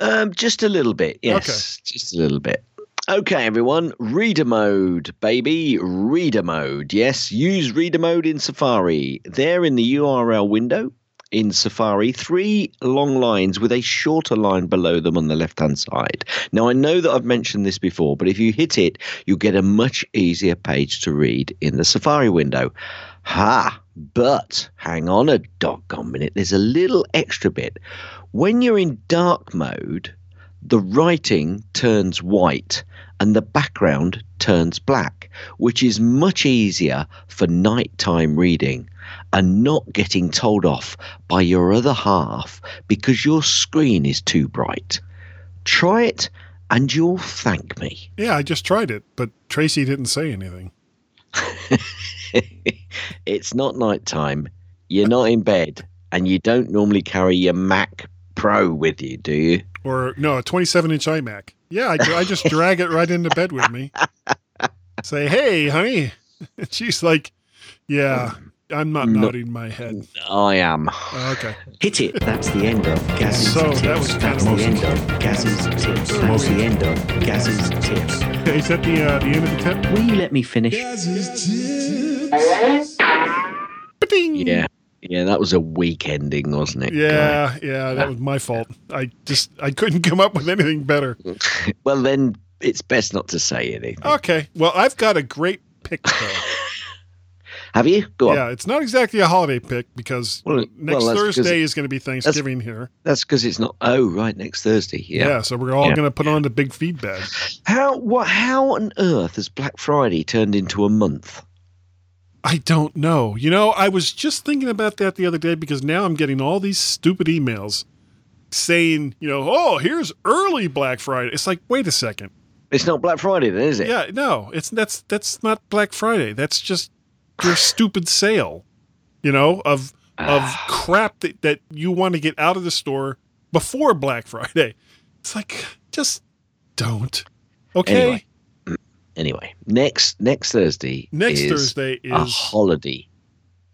Um, just a little bit, yes, just a little bit. Okay, everyone, reader mode, baby, reader mode. Yes, use reader mode in Safari. There in the URL window in Safari, three long lines with a shorter line below them on the left hand side. Now, I know that I've mentioned this before, but if you hit it, you'll get a much easier page to read in the Safari window. Ha! But hang on a doggone minute, there's a little extra bit. When you're in dark mode, the writing turns white and the background turns black, which is much easier for nighttime reading and not getting told off by your other half because your screen is too bright. Try it and you'll thank me. Yeah, I just tried it, but Tracy didn't say anything. [LAUGHS] it's not nighttime. You're not in bed and you don't normally carry your Mac Pro with you, do you? Or no, a 27 inch iMac. Yeah, I, I just drag it right into bed with me. [LAUGHS] Say, hey, honey. And [LAUGHS] she's like, yeah, hmm. I'm not No. nodding my head. I am. Okay. Hit it. That's the end of Gaz's So, tips. that was That's the end of Gaz's tips. That's the end of Gaz's tips. Is that the uh, the end of the tip? Will you let me finish? Yeah. Yeah, that was a weak ending, wasn't it? Yeah, yeah, that was my fault. I just I couldn't come up with anything better. [LAUGHS] Well, then it's best not to say anything. Okay. Well, I've got a great pick though. [LAUGHS] Have you? Go on. Yeah, it's not exactly a holiday pick because Well, next well, Thursday is going to be Thanksgiving here. That's because it's not. Oh, right, next Thursday. Yeah. Yeah. so we're all Yeah. going to put on the big feed bag. How what? How on earth has Black Friday turned into a month? I don't know. You know, I was just thinking about that the other day because now I'm getting all these stupid emails saying, you know, oh, here's early Black Friday. It's like, wait a second. It's not Black Friday, then, is it? Yeah, no, it's that's that's not Black Friday. That's just your [SIGHS] stupid sale, you know, of of crap that, that you want to get out of the store before Black Friday. It's like just don't. Okay. Anyway, anyway, next next Thursday. Next is Thursday is a holiday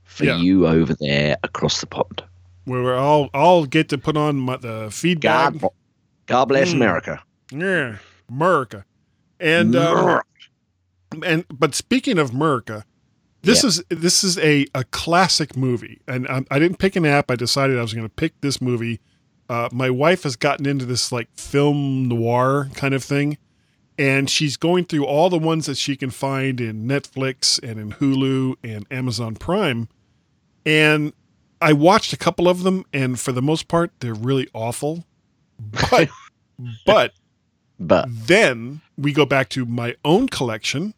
for Yeah. you over there across the pond. Where we're all all get to put on my, the feedback. God, God bless Mm. America. Yeah, America. And um, and but speaking of America, this Yeah. is this is a a classic movie, and I, I didn't pick an app. I decided I was going to pick this movie. Uh, my wife has gotten into this like film noir kind of thing, and she's going through all the ones that she can find in Netflix and in Hulu and Amazon Prime. And I watched a couple of them, and for the most part, they're really awful. But [LAUGHS] but but then we go back to my own collection,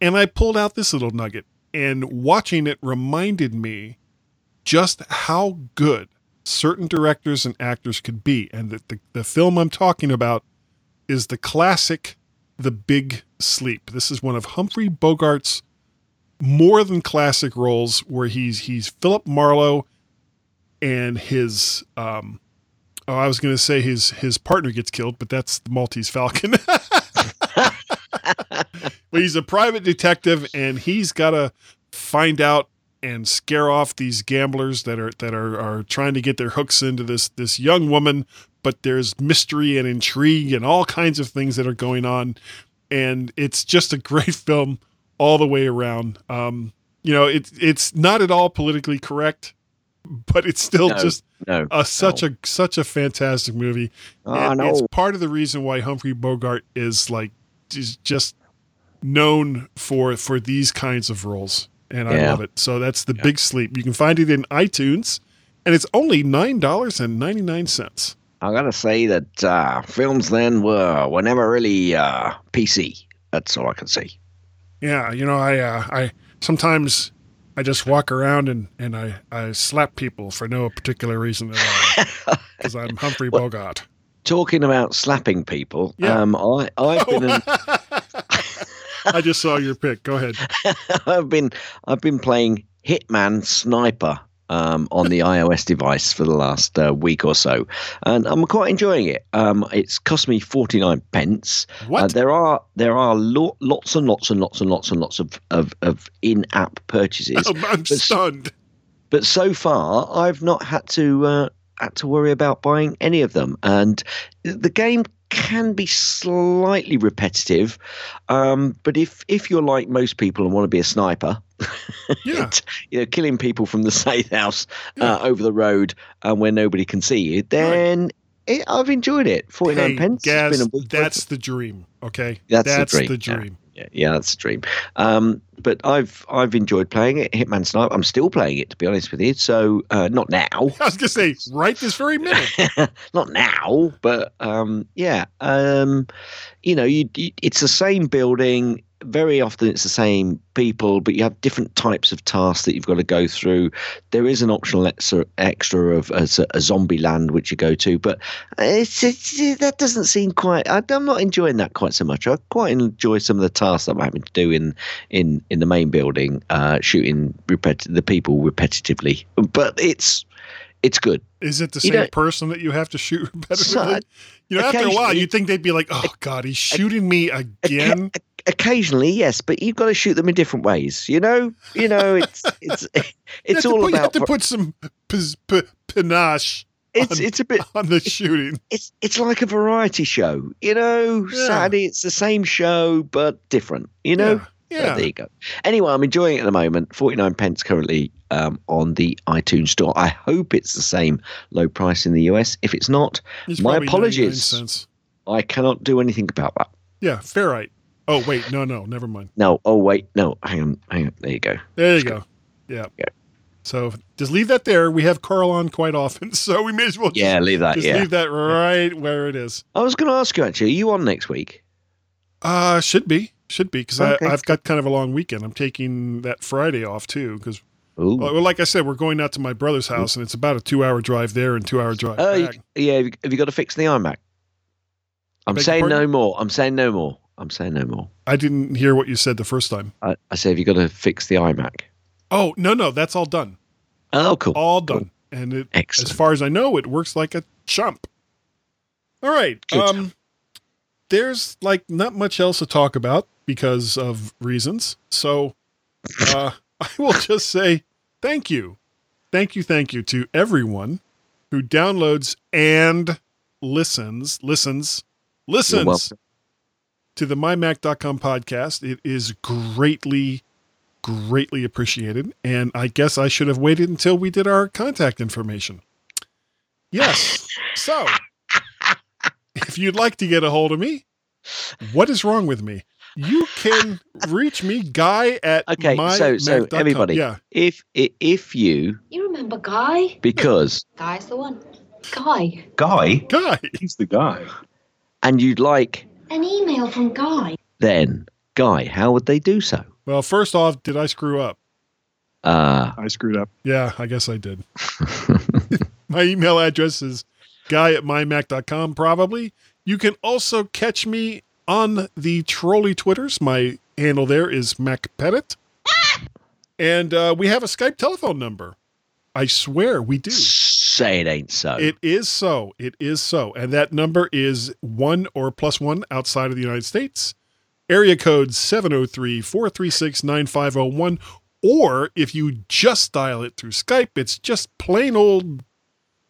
and I pulled out this little nugget, and watching it reminded me just how good certain directors and actors could be, and that the, the film I'm talking about is the classic The Big Sleep. This is one of Humphrey Bogart's more than classic roles where he's he's Philip Marlowe and his um oh I was going to say his his partner gets killed but that's the Maltese Falcon. [LAUGHS] but he's a private detective and he's got to find out and scare off these gamblers that are that are are trying to get their hooks into this this young woman. But there's mystery and intrigue and all kinds of things that are going on. And it's just a [LAUGHS] great film all the way around. Um you know it's it's not at all politically correct but it's still No, just no, a, such a such a fantastic movie. Oh, and no. it's part of the reason why Humphrey Bogart is like is just known for for these kinds of roles and I Yeah. love it. So that's The Big Sleep. You can find it in iTunes and it's only $9.99. I gotta say that uh, films then were were never really uh, PC. That's all I can say. Yeah, you know, I uh, I sometimes I just walk around and and I I slap people for no particular reason at all [LAUGHS] because I'm Humphrey Bogart. Talking about slapping people, Yeah. um, I I've been [LAUGHS] an, [LAUGHS] I just saw your pick. Go ahead. [LAUGHS] I've been I've been playing Hitman Sniper um, on the iOS device for the last uh, week or so, and I'm quite enjoying it. Um, it's cost me 49 pence. What? Uh, there are there are lo- lots and lots and lots and lots and lots of of, of in-app purchases. [LAUGHS] I'm, I'm stunned. but so far I've not had to uh, had to worry about buying any of them, and the game can be slightly repetitive. Um, but if if you're like most people and want to be a sniper, [LAUGHS] Yeah. you know, killing people from the [LAUGHS] safe house uh, over the road uh, where nobody can see you, then it, I've enjoyed it. Forty nine Hey, pence. Gaz, that's the dream. Okay, That's the dream, the dream. Yeah, yeah, that's a dream. Um, but I've I've enjoyed playing it. Hitman Snipe. I'm still playing it to be honest with you. So uh, not now. [LAUGHS] I was gonna say right this very minute. [LAUGHS] not now, but um, yeah, um, you know, you, you, it's the same building. Very often, it's the same people, but you have different types of tasks that you've got to go through. There is an optional extra, extra of a, a zombie land which you go to, but it's, it's that doesn't seem quite. I, I'm not enjoying that quite so much. I quite enjoy some of the tasks that I'm having to do in in in the main building, uh, shooting repet- the people repetitively. But it's it's good. Is it the You same know- person that you have to shoot [LAUGHS] repetitively? So, you know, after a while, you'd think they'd be like, "Oh God, he's shooting me [LAUGHS] again." Occasionally yes but you've got to shoot them in different ways you know you know [LAUGHS] it's it's [LAUGHS] it's all put, you have about to put some pis- p- panache. it's on, it's a bit [LAUGHS] on the shooting. it's it's like a variety show you know Yeah. saturday it's the same show but different you know Yeah, So yeah. there you go anyway i'm enjoying it at the moment 49 pence currently um, on the itunes store i hope it's the same low price in the us if it's not It's my apologies i cannot do anything about that Yeah, ferrite. Oh wait, no, no, never mind. no oh wait no hang on hang on there you go There you go. Yeah. So just leave that there. We have Carl on quite often, [LAUGHS] so we may as well. Just, Yeah, leave that, Just yeah. leave that right where it is. i was going to ask you actually are you on next week Uh should be, should be, because Okay. I've got kind of a long weekend. I'm taking that Friday off too, because Ooh. well, like I said, we're going out to my brother's house, and it's about a two-hour drive there and two-hour drive Oh, yeah. Have you, got to fix the iMac? I'm saying no more. I'm saying no more. I'm saying no more. I didn't hear what you said the first time. I, I say, have you got to fix the iMac? Oh no, no, that's all done. Oh, cool. All done, and it, Excellent. as far as I know, it works like a chump. All right. Good. Um, there's like not much else to talk about because of reasons. So, uh, [LAUGHS] I will just say thank you, thank you, thank you to everyone who downloads and listens, listens, listens. To the mymac.com podcast. It is greatly, greatly appreciated. And I guess I should have waited until we did our contact information. Yes. [LAUGHS] So, if you'd like to get a hold of me, what is wrong with me? You can reach me, guy at Okay, so so mymac.com. everybody, Yeah. if if you You remember Guy? because Guy's the one. Guy. guy Guy. he's the guy, and you'd like An email from Guy. then guy, how would they do so? Well, first off, did I screw up? Uh I screwed up. Yeah, I guess I did. [LAUGHS] [LAUGHS] My email address is guy at mymac.com, probably. You can also catch me on the trolley Twitters. My handle there is MacParrot. And uh, we have a Skype telephone number. I swear we do. Say it ain't so. It is so. It is so. And that number is one or plus one outside of the United States. Area code 703 436 9501. Or if you just dial it through Skype, it's just plain old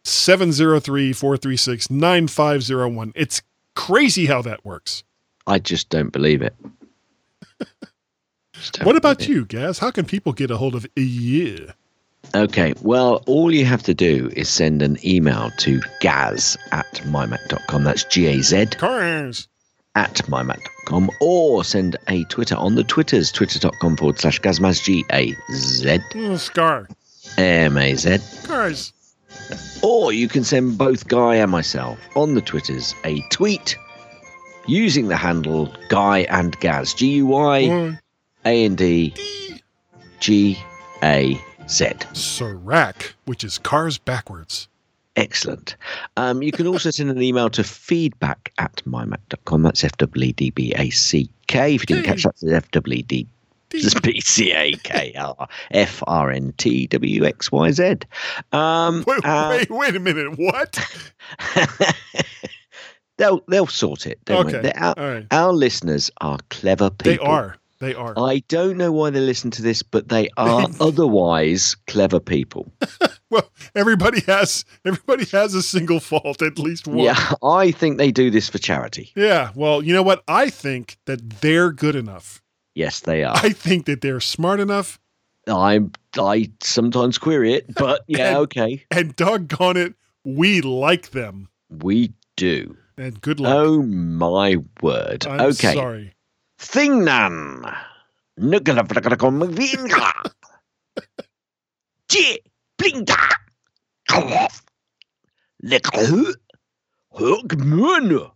703 436 9501. It's crazy how that works. I just don't believe it. [LAUGHS] Don't What about it. you, Gaz? How can people get a hold of you? Okay, well, all you have to do is send an email to gaz at mymac.com. That's G A Z Cars. at mymac.com or send a Twitter on the Twitters, twitter.com forward slash gazmaz, G A Z Oh, Scar. M A Z. Cars. Or you can send both Guy and myself on the Twitters a tweet using the handle Guy and Gaz, G U Y Or mm. A N D G A Z. Serac, which is cars backwards. Excellent. Um, you can also [LAUGHS] send an email to feedback at mymac.com. That's FWDBACK. If you didn't catch that, it's F W D B C A K R F R N T W X Y Z. Um, Wait, uh, wait, wait a minute. What? [LAUGHS] [LAUGHS] they'll they'll sort it. Okay, Our, right. our listeners are clever people. They are. They are. I don't know why they listen to this, but they are [LAUGHS] otherwise clever people. [LAUGHS] Well, everybody has everybody has a single fault, at least one. Yeah, I think they do this for charity. Yeah. Well, you know what? I think that they're good enough. Yes, they are. I think that they're smart enough. I'm. I sometimes query it, but [LAUGHS] yeah, And- okay, And doggone it, we like them. we do. And good luck. Oh my word. I'm okay. sorry. Thingnan. Blinka. [LAUGHS] Lekhu. Hugmun.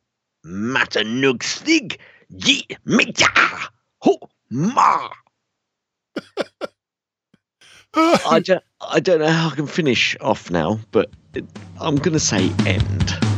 Matanugstig. Ji. Mita. Ho. Ma. [LAUGHS] I don't, I don't know how I can finish off now, but I'm going to say end.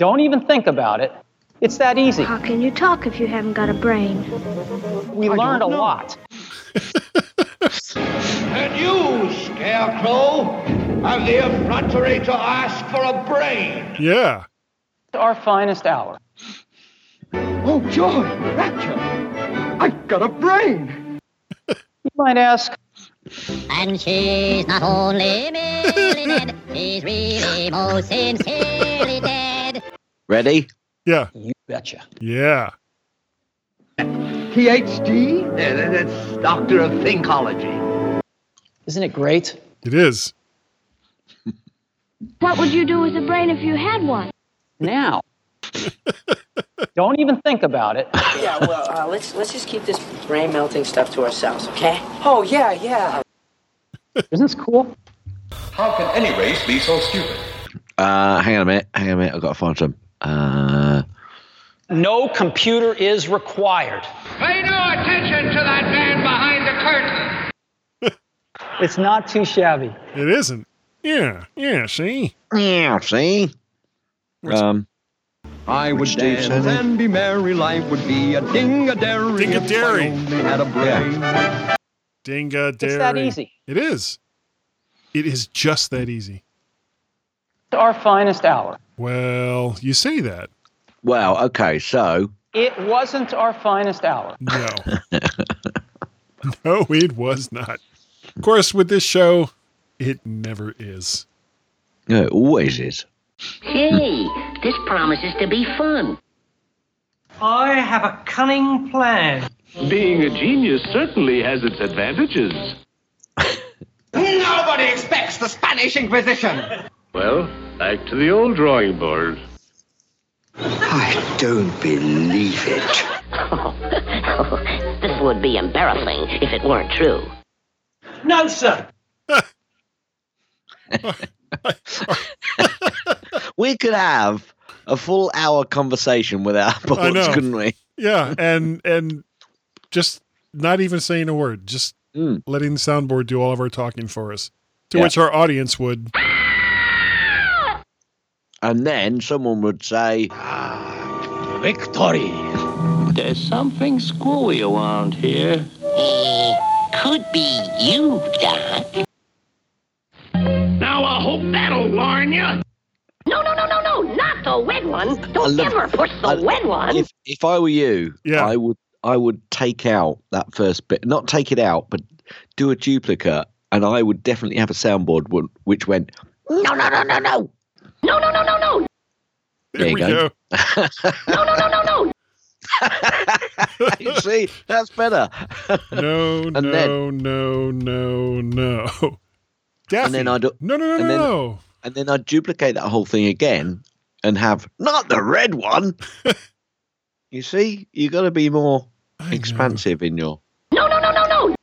Don't even think about it. It's that easy. How can you talk if you haven't got a brain? We learned a lot. [LAUGHS] And you, Scarecrow, have the effrontery to ask for a brain. Yeah. Our finest hour. Oh, joy, rapture. I've got a brain. [LAUGHS] You might ask, And she's not only merely dead, she's really most sincerely dead. Ready? Yeah. You betcha. Yeah. PhD? That's Doctor of Thinkology. isn't it great? It is. [LAUGHS] What would you do with a brain if you had one? Now. [LAUGHS] Don't even think about it. [LAUGHS] Yeah, well, uh, let's let's just keep this brain melting stuff to ourselves, okay? Oh yeah, yeah. Isn't this cool? How can any race be so stupid? Uh, hang on a minute. Hang on a minute. I've got to find some. Uh, No computer is required. Pay no attention to that man behind the curtain. [LAUGHS] It's not too shabby. It isn't. Yeah. Yeah. See? yeah, see? Um, I would dance said it. and be merry. Life would be a ding-a-dairy. Ding-a-dairy. If I only had a brain. Dinga dairy. It's that easy. It is. It is just that easy. Our finest hour. Well, you say that. well, okay, so It wasn't our finest hour. No. [LAUGHS] [LAUGHS] no, it was not. Of course, with this show, it never is. no, it always is. Hey, this promises to be fun. I have a cunning plan. Being a genius certainly has its advantages. [LAUGHS] Nobody expects the Spanish Inquisition. Well, back to the old drawing board. I don't believe it. [LAUGHS] this would be embarrassing if it weren't true. No, sir. [LAUGHS] We could have a full hour conversation with our I bots, know. couldn't we? Yeah, and and just not even saying a word, just hmm. letting the soundboard do all of our talking for us. To Yeah. which our audience would And then someone would say, Victory. There's something screwy around here. Could be you, Doc. Now I hope that'll warn you. No, no, no, no, no, not the wet one. Don't love- ever push the I- wet one. if if I were you, Yeah. I would I would take out that first bit, not take it out, but do a duplicate, and I would definitely have a soundboard which went, No, no, no, no, no. No, no, no, no, no. there you we go. No, no, no, no, no. [LAUGHS] You See, that's better. no, [LAUGHS] And no, then- no, no, no. Daffy. and then I'd no, no, no, and no, then- no. and then I'd duplicate that whole thing again and have not the red one. [LAUGHS] you see, you got to be more expansive in your. No, no, no, no, no.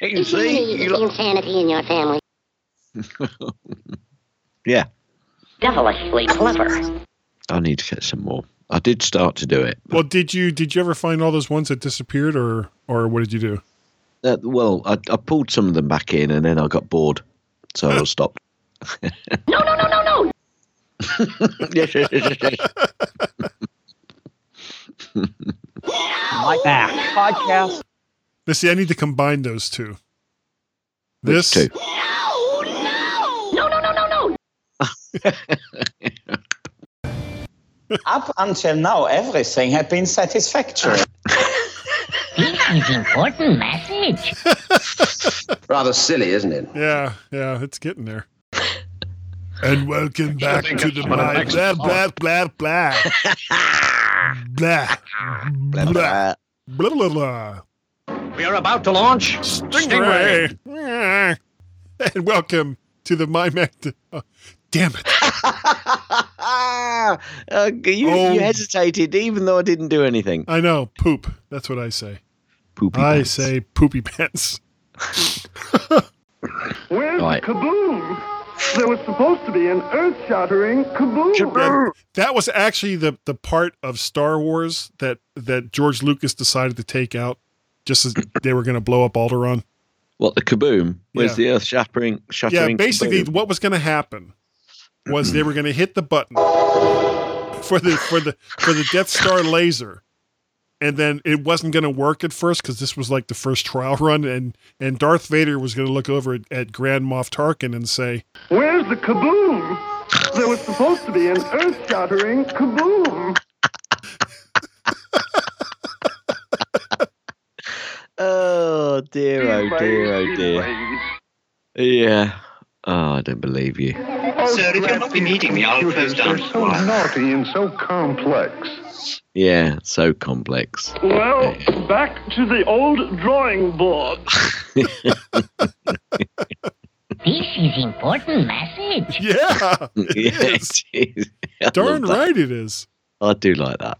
You see, you the insanity in your family. Yeah, Devilishly clever. I need to get some more. I did start to do it. Well, did you did you ever find all those ones that disappeared, or or what did you do? Uh, well, I, I pulled some of them back in, and then I got bored, so I [LAUGHS] stopped. No, no, no, no, no. [LAUGHS] yes, yes, yes, yes, yes. [LAUGHS] My back. Podcast. Let's see. I need to combine those two. Which This two? Up until now, everything had been satisfactory. This important message. [LAUGHS] Rather silly, isn't it? Yeah, yeah, it's getting there. And welcome back to the my blah blah blah blah. blah. Blah blah blah blah blah. We are about to launch Stingray. Stingray. [LAUGHS] and welcome to the My uh, Damn it! [LAUGHS] Uh, you, Oh. you hesitated, even though I didn't do anything. I know poop. That's what I say. Poopy I pants. say poopy pants. [LAUGHS] Where's Right. the kaboom? There was supposed to be an earth-shattering kaboom. That was actually the the part of Star Wars that that George Lucas decided to take out, just as [COUGHS] they were going to blow up Alderaan. What the kaboom? Where's Yeah. the earth shattering? Shattering. Yeah, shattering basically, kaboom? what was going to happen was they were going to hit the button for the for the for the Death Star laser, and then it wasn't going to work at first because this was like the first trial run, and and Darth Vader was going to look over at, at Grand Moff Tarkin and say, Where's the kaboom? There was supposed to be an earth-shattering kaboom. [LAUGHS] Oh dear, oh dear, oh dear. Yeah. Oh, I don't believe you. Oh, Sir, if you'll not be needing me, I'll close down. So naughty and so complex. Yeah, so complex. Well, back to the old drawing board. [LAUGHS] This is important message. "Yeah, [LAUGHS] yeah, it is. it is. I darn love that. right it is." I do like that.